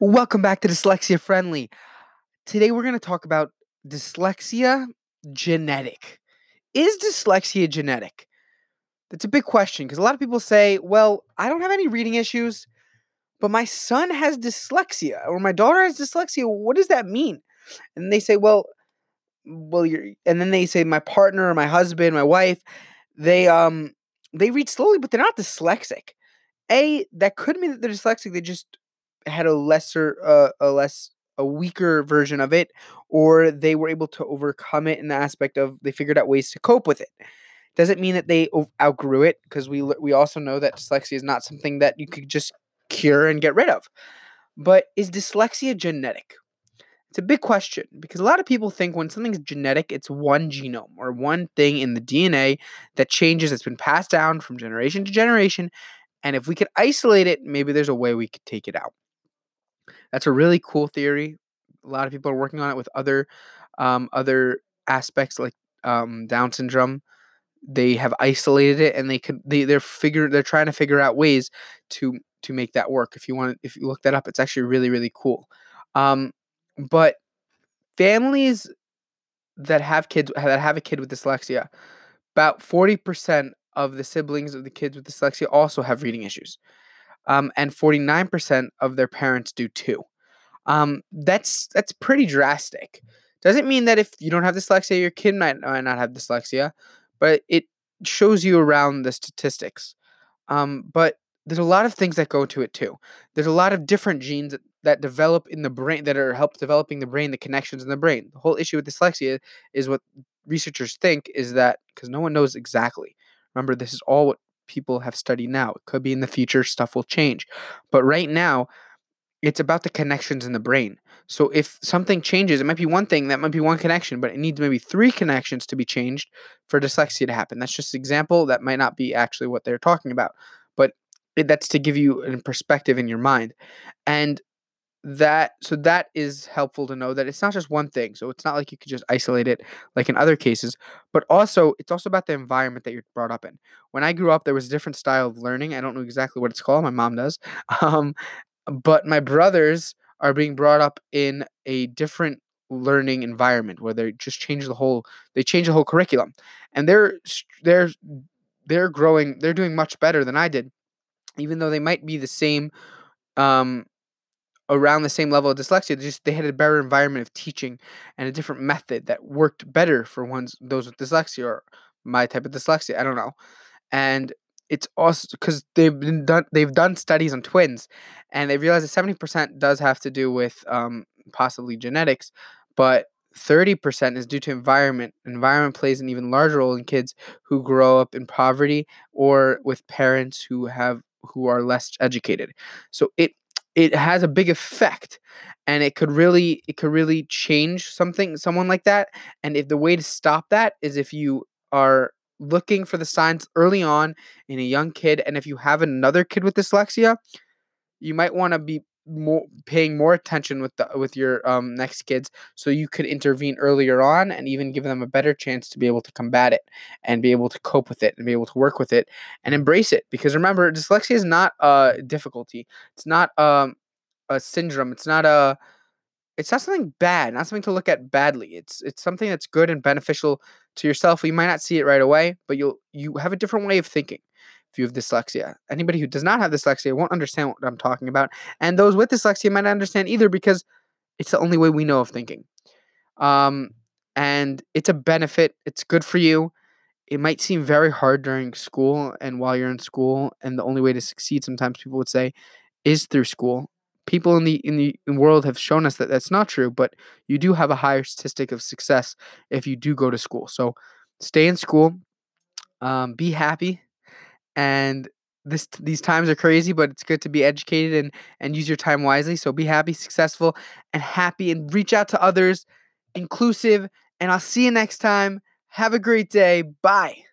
Welcome back to Dyslexia Friendly. Today we're going to talk about dyslexia genetic. Is dyslexia genetic? That's a big question because a lot of people say, well, I don't have any reading issues, but my son has dyslexia or my daughter has dyslexia. What does that mean? And they say, well, well, you're, and then they say my partner my husband, my wife, they um they read slowly, but they're not dyslexic. A, that could mean that they're dyslexic. They just had a lesser, uh, a less, a weaker version of it, or they were able to overcome it in the aspect of they figured out ways to cope with it. Doesn't mean that they outgrew it because we we also know that dyslexia is not something that you could just cure and get rid of. But is dyslexia genetic? It's a big question because a lot of people think when something's genetic, it's one genome or one thing in the DNA that changes, that's been passed down from generation to generation. And if we could isolate it, maybe there's a way we could take it out. That's a really cool theory. A lot of people are working on it with other um, other aspects like um, Down syndrome. They have isolated it, and they could they they're figure they're trying to figure out ways to to make that work. If you want, if you look that up, it's actually really really cool. Um, but families that have kids that have a kid with dyslexia, about forty percent of the siblings of the kids with dyslexia also have reading issues um, and 49% of their parents do too. Um, that's that's pretty drastic. Doesn't mean that if you don't have dyslexia, your kid might, might not have dyslexia, but it shows you around the statistics. Um, but there's a lot of things that go to it too. There's a lot of different genes that, that develop in the brain that are help developing the brain, the connections in the brain. The whole issue with dyslexia is what researchers think is that because no one knows exactly. Remember, this is all what people have studied now. It could be in the future, stuff will change. But right now, it's about the connections in the brain. So if something changes, it might be one thing, that might be one connection, but it needs maybe three connections to be changed for dyslexia to happen. That's just an example. That might not be actually what they're talking about, but that's to give you a perspective in your mind. And that so that is helpful to know that it's not just one thing so it's not like you could just isolate it like in other cases but also it's also about the environment that you're brought up in. When i grew up there was a different style of learning i don't know exactly what it's called my mom does um, but my brothers are being brought up in a different learning environment where they just change the whole they change the whole curriculum and they're they're they're growing they're doing much better than i did even though they might be the same um around the same level of dyslexia. They just they had a better environment of teaching and a different method that worked better for ones those with dyslexia or my type of dyslexia. I don't know, and it's also because they've been done they've done studies on twins, and they realized that seventy percent does have to do with um, possibly genetics, but 30% is due to environment. Environment plays an even larger role in kids who grow up in poverty or with parents who have who are less educated. So it it has a big effect and it could really it could really change something someone like that and if the way to stop that is if you are looking for the signs early on in a young kid and if you have another kid with dyslexia you might want to be more paying more attention with the with your um, next kids so you could intervene earlier on and even give them a better chance to be able to combat it and be able to cope with it and be able to work with it and embrace it. Because remember dyslexia is not a difficulty. It's not um, a syndrome. It's not a it's not something bad not something to look at badly it's it's something that's good and beneficial to yourself you might not see it right away but you'll you have a different way of thinking if you have dyslexia. Anybody who does not have dyslexia won't understand what I'm talking about. And those with dyslexia might not understand either because it's the only way we know of thinking. Um, and it's a benefit, it's good for you. It might seem very hard during school and while you're in school, and the only way to succeed, sometimes people would say, is through school. People in the in the world have shown us that that's not true, but you do have a higher statistic of success if you do go to school. So stay in school, um, be happy, and this these times are crazy but it's good to be educated and and use your time wisely. So be happy successful and happy and reach out to others inclusive and i'll see you next time. Have a great day. Bye